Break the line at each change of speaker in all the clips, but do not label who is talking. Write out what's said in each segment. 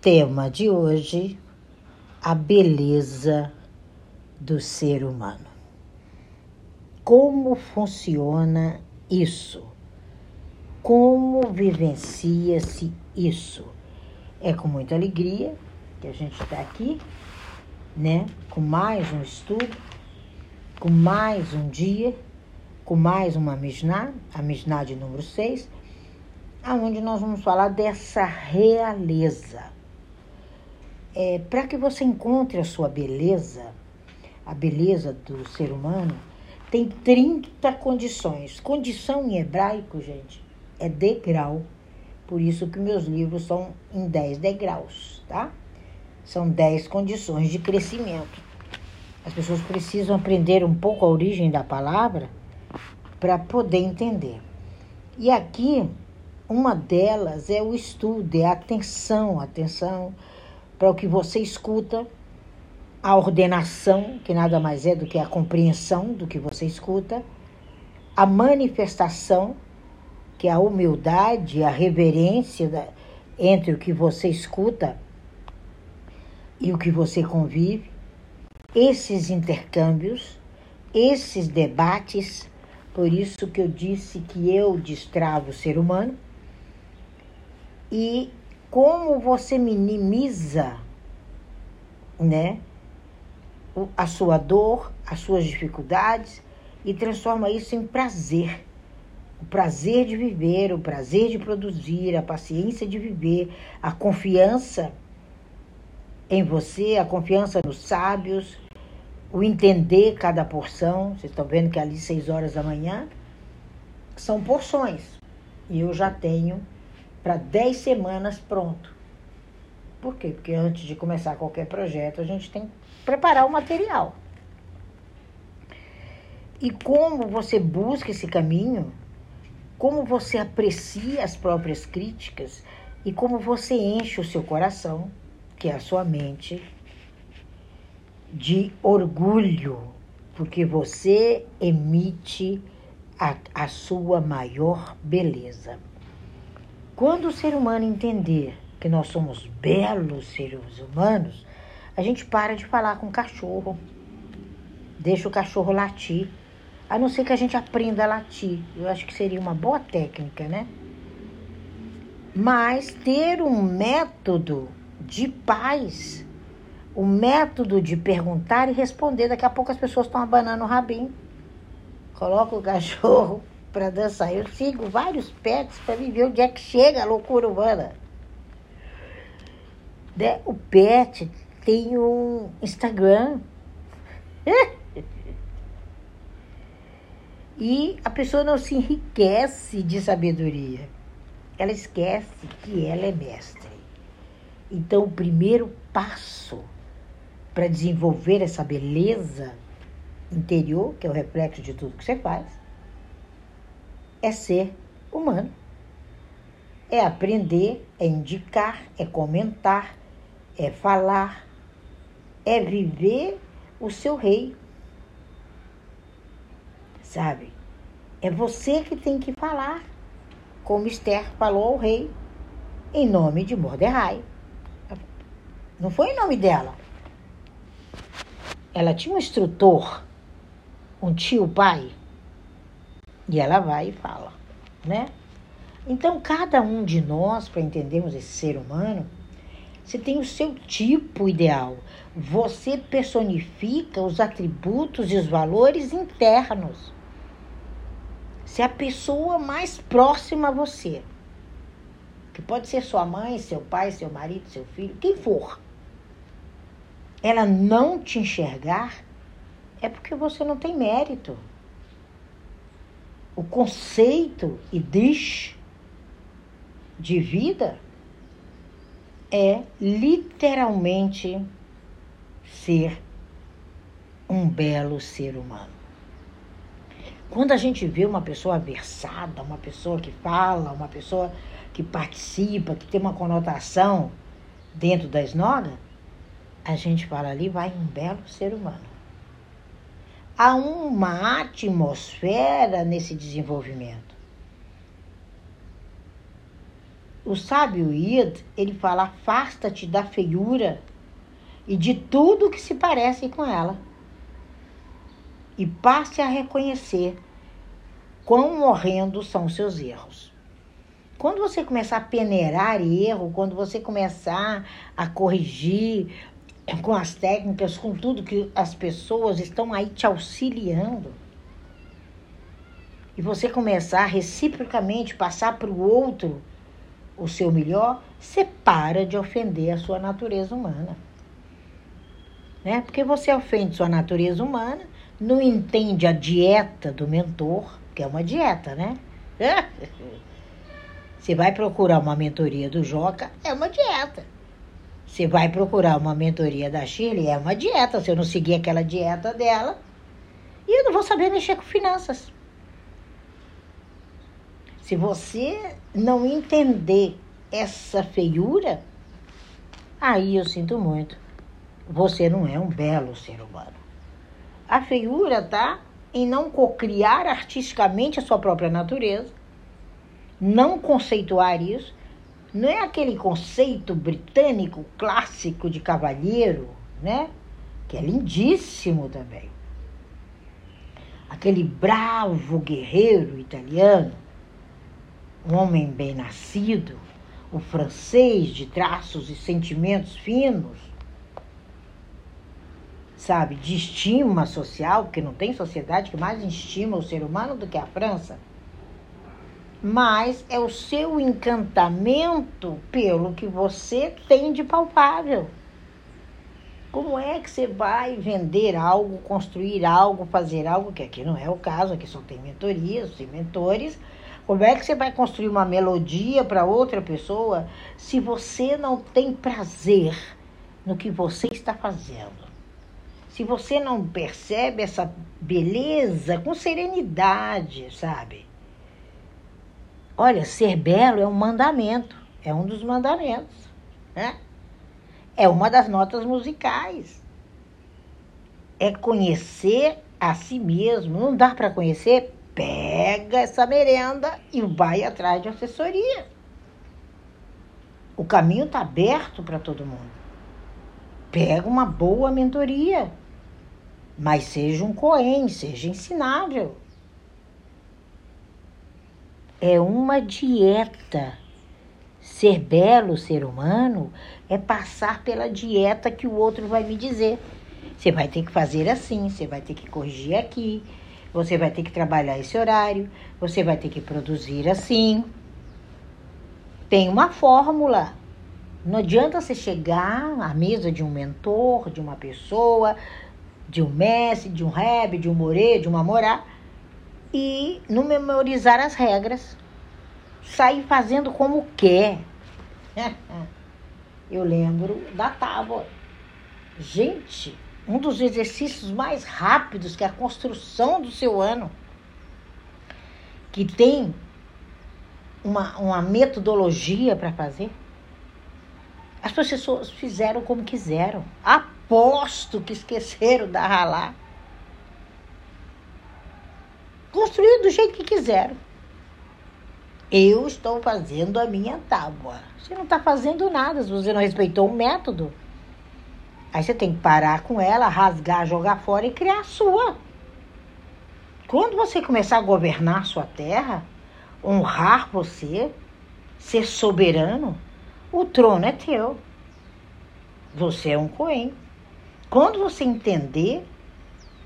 Tema de hoje: a beleza do ser humano. Como funciona isso? Como vivencia-se isso? É com muita alegria que a gente está aqui, né? Com mais um estudo, com mais um dia, com mais uma Mishnah, a Mishnah de número 6, aonde nós vamos falar dessa realeza. É, Para que você encontre a sua beleza, a beleza do ser humano, tem 30 condições. Condição em hebraico, gente, é degrau. Por isso que meus livros são em 10 degraus, tá? São 10 condições de crescimento. As pessoas precisam aprender um pouco a origem da palavra para poder entender. E aqui, uma delas é o estudo, é a atenção, atenção para o que você escuta, a ordenação, que nada mais é do que a compreensão do que você escuta, a manifestação, que é a humildade, a reverência da, entre o que você escuta e o que você convive, esses intercâmbios, esses debates, por isso que eu disse que eu destravo o ser humano, e como você minimiza, né, a sua dor, as suas dificuldades e transforma isso em prazer. O prazer de viver, o prazer de produzir, a paciência de viver, a confiança em você, a confiança nos sábios, o entender cada porção. Vocês estão vendo que ali, seis horas da manhã, são porções. E eu já tenho para 10 semanas pronto. Por quê? Porque antes de começar qualquer projeto, a gente tem que preparar o material. E como você busca esse caminho, como você aprecia as próprias críticas e como você enche o seu coração, que é a sua mente, de orgulho, porque você emite a, a sua maior beleza. Quando o ser humano entender que nós somos belos seres humanos, a gente para de falar com o cachorro. Deixa o cachorro latir. A não ser que a gente aprenda a latir. Eu acho que seria uma boa técnica, né? Mas ter um método de paz, o um método de perguntar e responder. Daqui a pouco as pessoas estão abanando o rabinho. Coloca o cachorro para dançar. Eu sigo vários pets para ver onde é que chega a loucura humana. Né? O pet tem um Instagram. e a pessoa não se enriquece de sabedoria. Ela esquece que ela é mestre. Então, o primeiro passo para desenvolver essa beleza interior, que é o reflexo de tudo que você faz, é ser humano. É aprender, é indicar, é comentar, é falar, é viver o seu rei. Sabe? É você que tem que falar, como Esther falou ao rei, em nome de Mordecai. Não foi em nome dela. Ela tinha um instrutor, um tio pai, e ela vai e fala, né? Então, cada um de nós, para entendermos esse ser humano, você tem o seu tipo ideal. Você personifica os atributos e os valores internos. Se a pessoa mais próxima a você, que pode ser sua mãe, seu pai, seu marido, seu filho, quem for, ela não te enxergar, é porque você não tem mérito o conceito e diz de vida é literalmente ser um belo ser humano. Quando a gente vê uma pessoa versada, uma pessoa que fala, uma pessoa que participa, que tem uma conotação dentro da esnoga, a gente fala ali vai um belo ser humano há uma atmosfera nesse desenvolvimento. o sábio Id, ele fala: afasta-te da feiura e de tudo que se parece com ela. E passe a reconhecer quão horrendos são os seus erros. Quando você começar a peneirar erro, quando você começar a corrigir com as técnicas, com tudo que as pessoas estão aí te auxiliando, e você começar a reciprocamente passar para o outro o seu melhor, você para de ofender a sua natureza humana. Né? Porque você ofende sua natureza humana, não entende a dieta do mentor, que é uma dieta, né? Você vai procurar uma mentoria do Joca, é uma dieta. Você vai procurar uma mentoria da Shirley, é uma dieta. Se eu não seguir aquela dieta dela, e eu não vou saber mexer com finanças. Se você não entender essa feiura, aí eu sinto muito. Você não é um belo ser humano. A feiura tá em não cocriar artisticamente a sua própria natureza, não conceituar isso. Não é aquele conceito britânico clássico de cavalheiro, né? Que é lindíssimo também. Aquele bravo guerreiro italiano um homem bem nascido, o francês de traços e sentimentos finos, sabe, de estima social, porque não tem sociedade que mais estima o ser humano do que a França. Mas é o seu encantamento pelo que você tem de palpável. Como é que você vai vender algo, construir algo, fazer algo, que aqui não é o caso, aqui só tem mentorias, tem mentores, como é que você vai construir uma melodia para outra pessoa se você não tem prazer no que você está fazendo? Se você não percebe essa beleza com serenidade, sabe? Olha, ser belo é um mandamento, é um dos mandamentos, né? É uma das notas musicais. É conhecer a si mesmo. Não dá para conhecer pega essa merenda e vai atrás de assessoria. O caminho está aberto para todo mundo. Pega uma boa mentoria, mas seja um coen, seja ensinável. É uma dieta. Ser belo ser humano é passar pela dieta que o outro vai me dizer. Você vai ter que fazer assim, você vai ter que corrigir aqui, você vai ter que trabalhar esse horário, você vai ter que produzir assim. Tem uma fórmula. Não adianta você chegar à mesa de um mentor, de uma pessoa, de um mestre, de um reb, de um morê, de uma morá, e não memorizar as regras. Sair fazendo como quer. Eu lembro da tábua. Gente, um dos exercícios mais rápidos, que é a construção do seu ano, que tem uma, uma metodologia para fazer. As pessoas fizeram como quiseram. Aposto que esqueceram da ralar. Construíram do jeito que quiseram. Eu estou fazendo a minha tábua. Você não está fazendo nada se você não respeitou o método. Aí você tem que parar com ela, rasgar, jogar fora e criar a sua. Quando você começar a governar a sua terra, honrar você, ser soberano, o trono é teu. Você é um coen. Quando você entender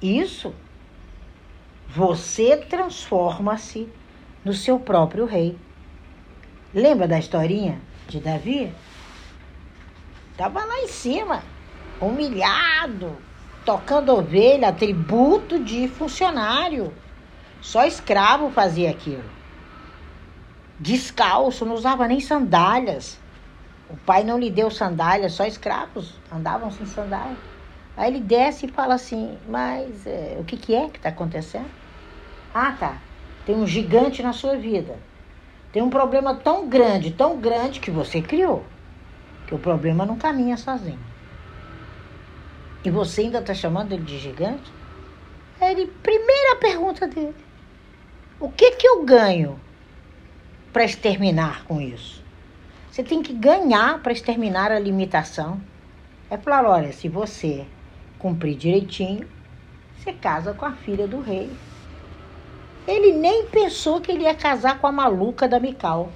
isso, você transforma-se no seu próprio rei. Lembra da historinha de Davi? Estava lá em cima humilhado, tocando ovelha, tributo de funcionário. Só escravo fazia aquilo. Descalço, não usava nem sandálias. O pai não lhe deu sandálias, só escravos andavam sem sandálias. Aí ele desce e fala assim: Mas é, o que, que é que está acontecendo? Ah, tá. Tem um gigante na sua vida. Tem um problema tão grande, tão grande que você criou. Que o problema não caminha sozinho. E você ainda está chamando ele de gigante? Ele, primeira pergunta dele: O que que eu ganho para exterminar com isso? Você tem que ganhar para exterminar a limitação. É falar, olha, se você cumprir direitinho, você casa com a filha do rei. Ele nem pensou que ele ia casar com a maluca da Mical.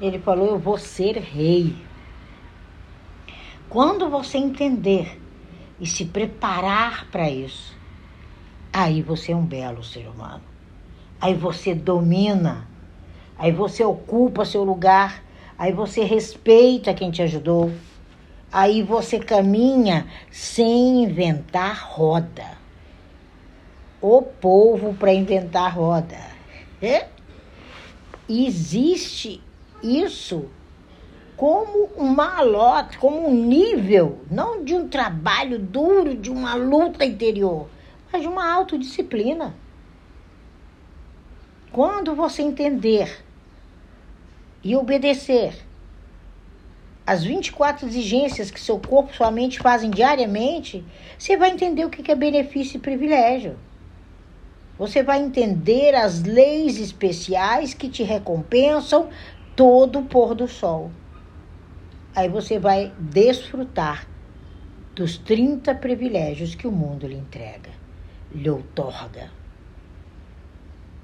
Ele falou: Eu vou ser rei. Quando você entender e se preparar para isso, aí você é um belo ser humano. Aí você domina, aí você ocupa seu lugar, aí você respeita quem te ajudou, aí você caminha sem inventar roda o povo para inventar roda. É? Existe isso como uma lota, como um nível, não de um trabalho duro, de uma luta interior, mas de uma autodisciplina. Quando você entender e obedecer as 24 exigências que seu corpo e sua mente fazem diariamente, você vai entender o que é benefício e privilégio. Você vai entender as leis especiais que te recompensam todo o pôr do sol. Aí você vai desfrutar dos 30 privilégios que o mundo lhe entrega, lhe outorga.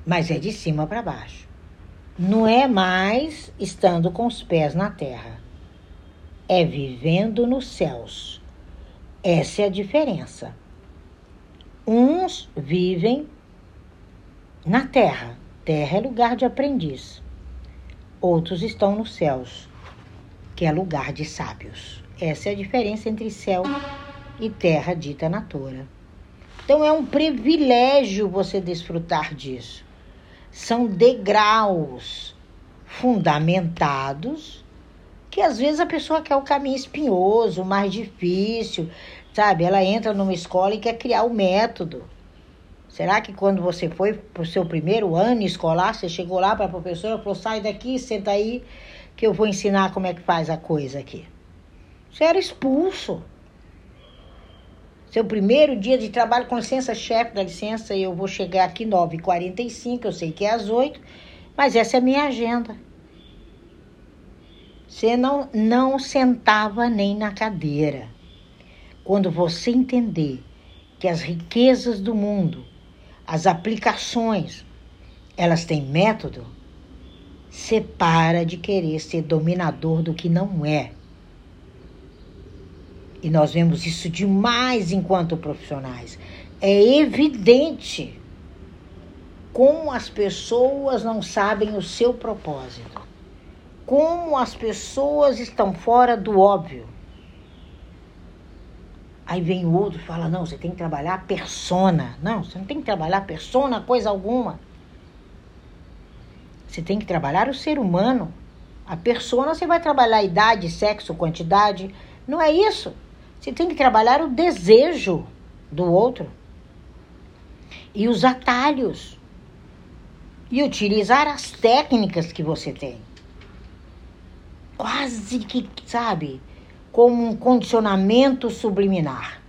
Mas é de cima para baixo. Não é mais estando com os pés na terra. É vivendo nos céus. Essa é a diferença. Uns vivem na terra. Terra é lugar de aprendiz. Outros estão nos céus, que é lugar de sábios. Essa é a diferença entre céu e terra dita na Torá. Então é um privilégio você desfrutar disso. São degraus fundamentados que às vezes a pessoa quer o caminho espinhoso, mais difícil, sabe? Ela entra numa escola e quer criar o método. Será que quando você foi para o seu primeiro ano escolar, você chegou lá para a professora e falou: sai daqui, senta aí, que eu vou ensinar como é que faz a coisa aqui? Você era expulso. Seu primeiro dia de trabalho, com licença, chefe, dá licença, eu vou chegar aqui 9h45, eu sei que é às 8 mas essa é a minha agenda. Você não, não sentava nem na cadeira. Quando você entender que as riquezas do mundo as aplicações, elas têm método, você para de querer ser dominador do que não é. E nós vemos isso demais enquanto profissionais. É evidente como as pessoas não sabem o seu propósito. Como as pessoas estão fora do óbvio. Aí vem o outro e fala: não, você tem que trabalhar a persona. Não, você não tem que trabalhar a persona, coisa alguma. Você tem que trabalhar o ser humano. A persona você vai trabalhar idade, sexo, quantidade. Não é isso. Você tem que trabalhar o desejo do outro. E os atalhos. E utilizar as técnicas que você tem. Quase que, sabe, como um condicionamento subliminar,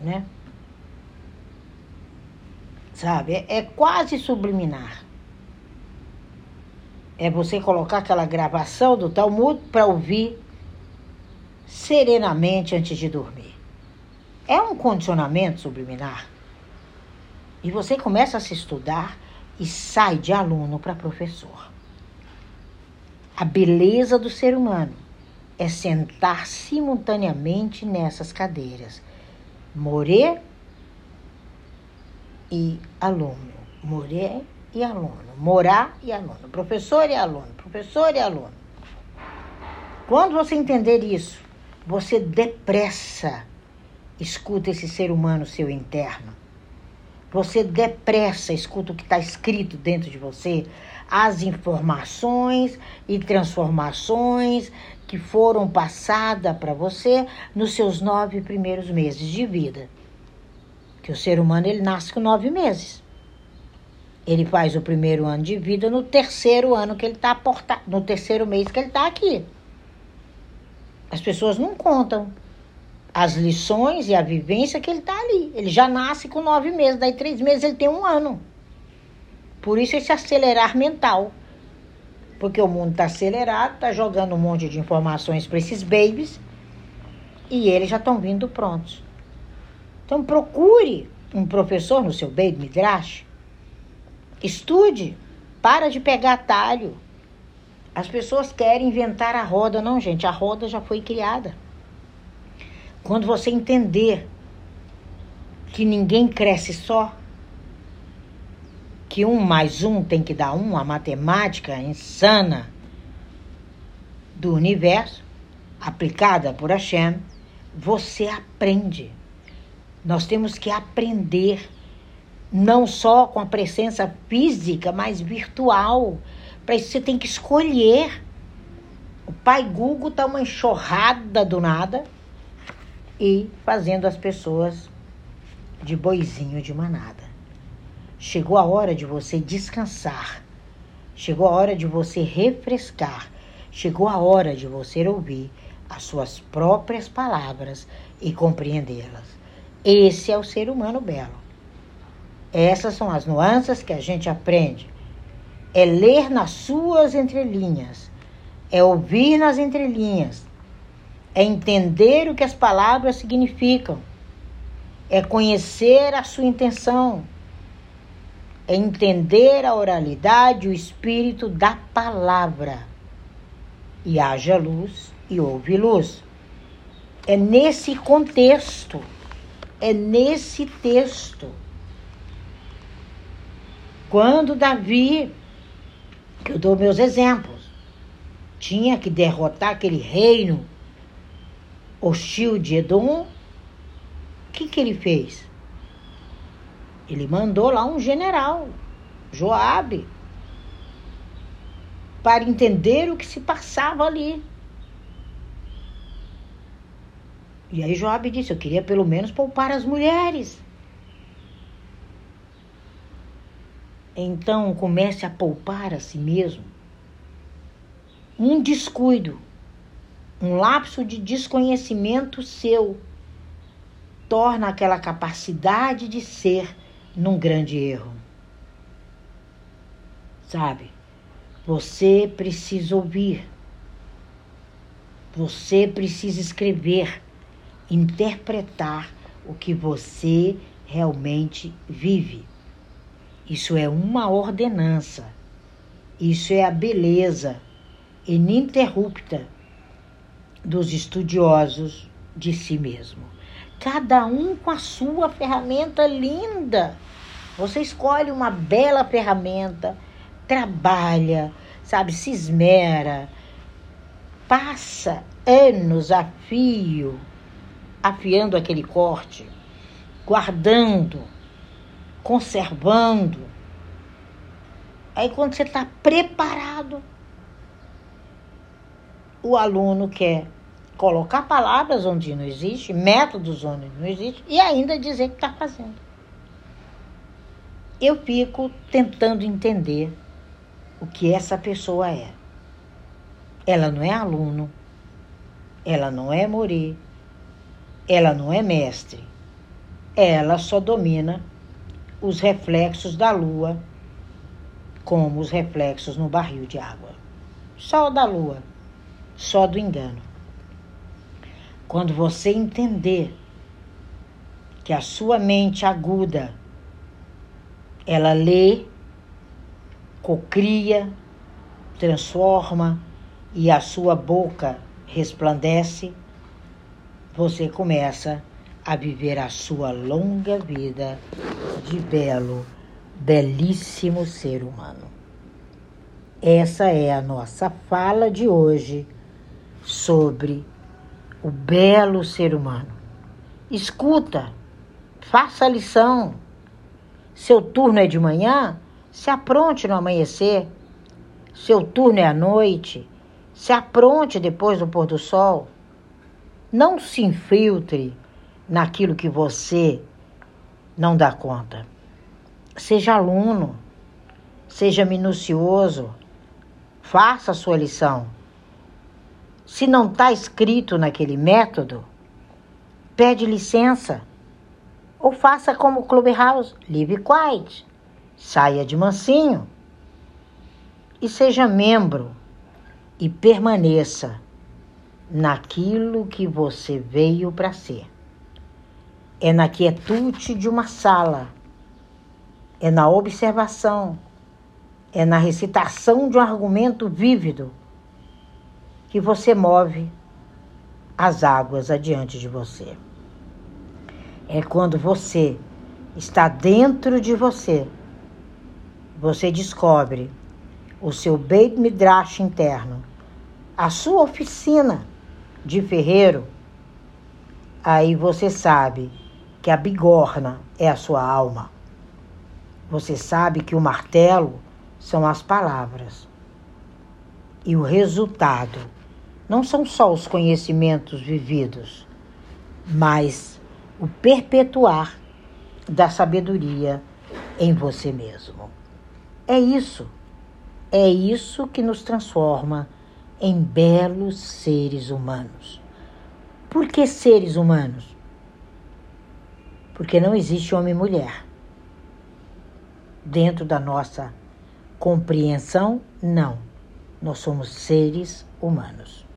né? Sabe? É, é quase subliminar. É você colocar aquela gravação do Talmud para ouvir serenamente antes de dormir. É um condicionamento subliminar. E você começa a se estudar e sai de aluno para professor. A beleza do ser humano é sentar simultaneamente nessas cadeiras. Morê e aluno. Morê e aluno. Morar e aluno. Professor e aluno. Professor e aluno. Quando você entender isso, você depressa escuta esse ser humano seu interno. Você depressa escuta o que está escrito dentro de você, as informações e transformações que foram passadas para você nos seus nove primeiros meses de vida. Que o ser humano ele nasce com nove meses. Ele faz o primeiro ano de vida no terceiro ano que ele está aportado, no terceiro mês que ele está aqui. As pessoas não contam as lições e a vivência que ele está ali. Ele já nasce com nove meses, daí três meses ele tem um ano. Por isso esse acelerar mental. Porque o mundo está acelerado, está jogando um monte de informações para esses babies e eles já estão vindo prontos. Então procure um professor no seu baby midrash. Estude, para de pegar atalho. As pessoas querem inventar a roda, não, gente, a roda já foi criada. Quando você entender que ninguém cresce só, que um mais um tem que dar um, a matemática insana do universo, aplicada por Hashem, você aprende. Nós temos que aprender, não só com a presença física, mas virtual. Para isso você tem que escolher. O pai Google está uma enxurrada do nada e fazendo as pessoas de boizinho de manada. Chegou a hora de você descansar. Chegou a hora de você refrescar. Chegou a hora de você ouvir as suas próprias palavras e compreendê-las. Esse é o ser humano belo. Essas são as nuances que a gente aprende. É ler nas suas entrelinhas, é ouvir nas entrelinhas, é entender o que as palavras significam, é conhecer a sua intenção, é entender a oralidade, o espírito da palavra. E haja luz e houve luz. É nesse contexto, é nesse texto. Quando Davi, que eu dou meus exemplos, tinha que derrotar aquele reino hostil de Edom, o que, que ele fez? Ele mandou lá um general, Joabe, para entender o que se passava ali. E aí Joab disse: Eu queria pelo menos poupar as mulheres. Então comece a poupar a si mesmo. Um descuido, um lapso de desconhecimento seu, torna aquela capacidade de ser num grande erro. Sabe? Você precisa ouvir. Você precisa escrever interpretar o que você realmente vive. Isso é uma ordenança. Isso é a beleza ininterrupta dos estudiosos de si mesmo. Cada um com a sua ferramenta linda. Você escolhe uma bela ferramenta, trabalha, sabe, se esmera, passa anos a fio afiando aquele corte, guardando, conservando. Aí quando você está preparado, o aluno quer colocar palavras onde não existe, métodos onde não existe, e ainda dizer que está fazendo. Eu fico tentando entender o que essa pessoa é. Ela não é aluno, ela não é Morê, ela não é mestre. Ela só domina os reflexos da lua, como os reflexos no barril de água. Só da lua, só do engano. Quando você entender que a sua mente aguda, ela lê, cocria, transforma e a sua boca resplandece, você começa a viver a sua longa vida de belo, belíssimo ser humano. Essa é a nossa fala de hoje sobre o belo ser humano. Escuta, faça a lição. Seu turno é de manhã? Se apronte no amanhecer. Seu turno é à noite? Se apronte depois do pôr do sol. Não se infiltre naquilo que você não dá conta. Seja aluno, seja minucioso, faça a sua lição. Se não está escrito naquele método, pede licença. Ou faça como o Clubhouse, live quiet, saia de mansinho. e seja membro e permaneça naquilo que você veio para ser. É na quietude de uma sala, é na observação, é na recitação de um argumento vívido que você move as águas adiante de você. É quando você está dentro de você, você descobre o seu Beit Midrash interno, a sua oficina de ferreiro, aí você sabe que a bigorna é a sua alma. Você sabe que o martelo são as palavras. E o resultado não são só os conhecimentos vividos, mas o perpetuar da sabedoria em você mesmo. É isso. É isso que nos transforma em belos seres humanos. Por que seres humanos? Porque não existe homem e mulher. Dentro da nossa compreensão, não. Nós somos seres humanos.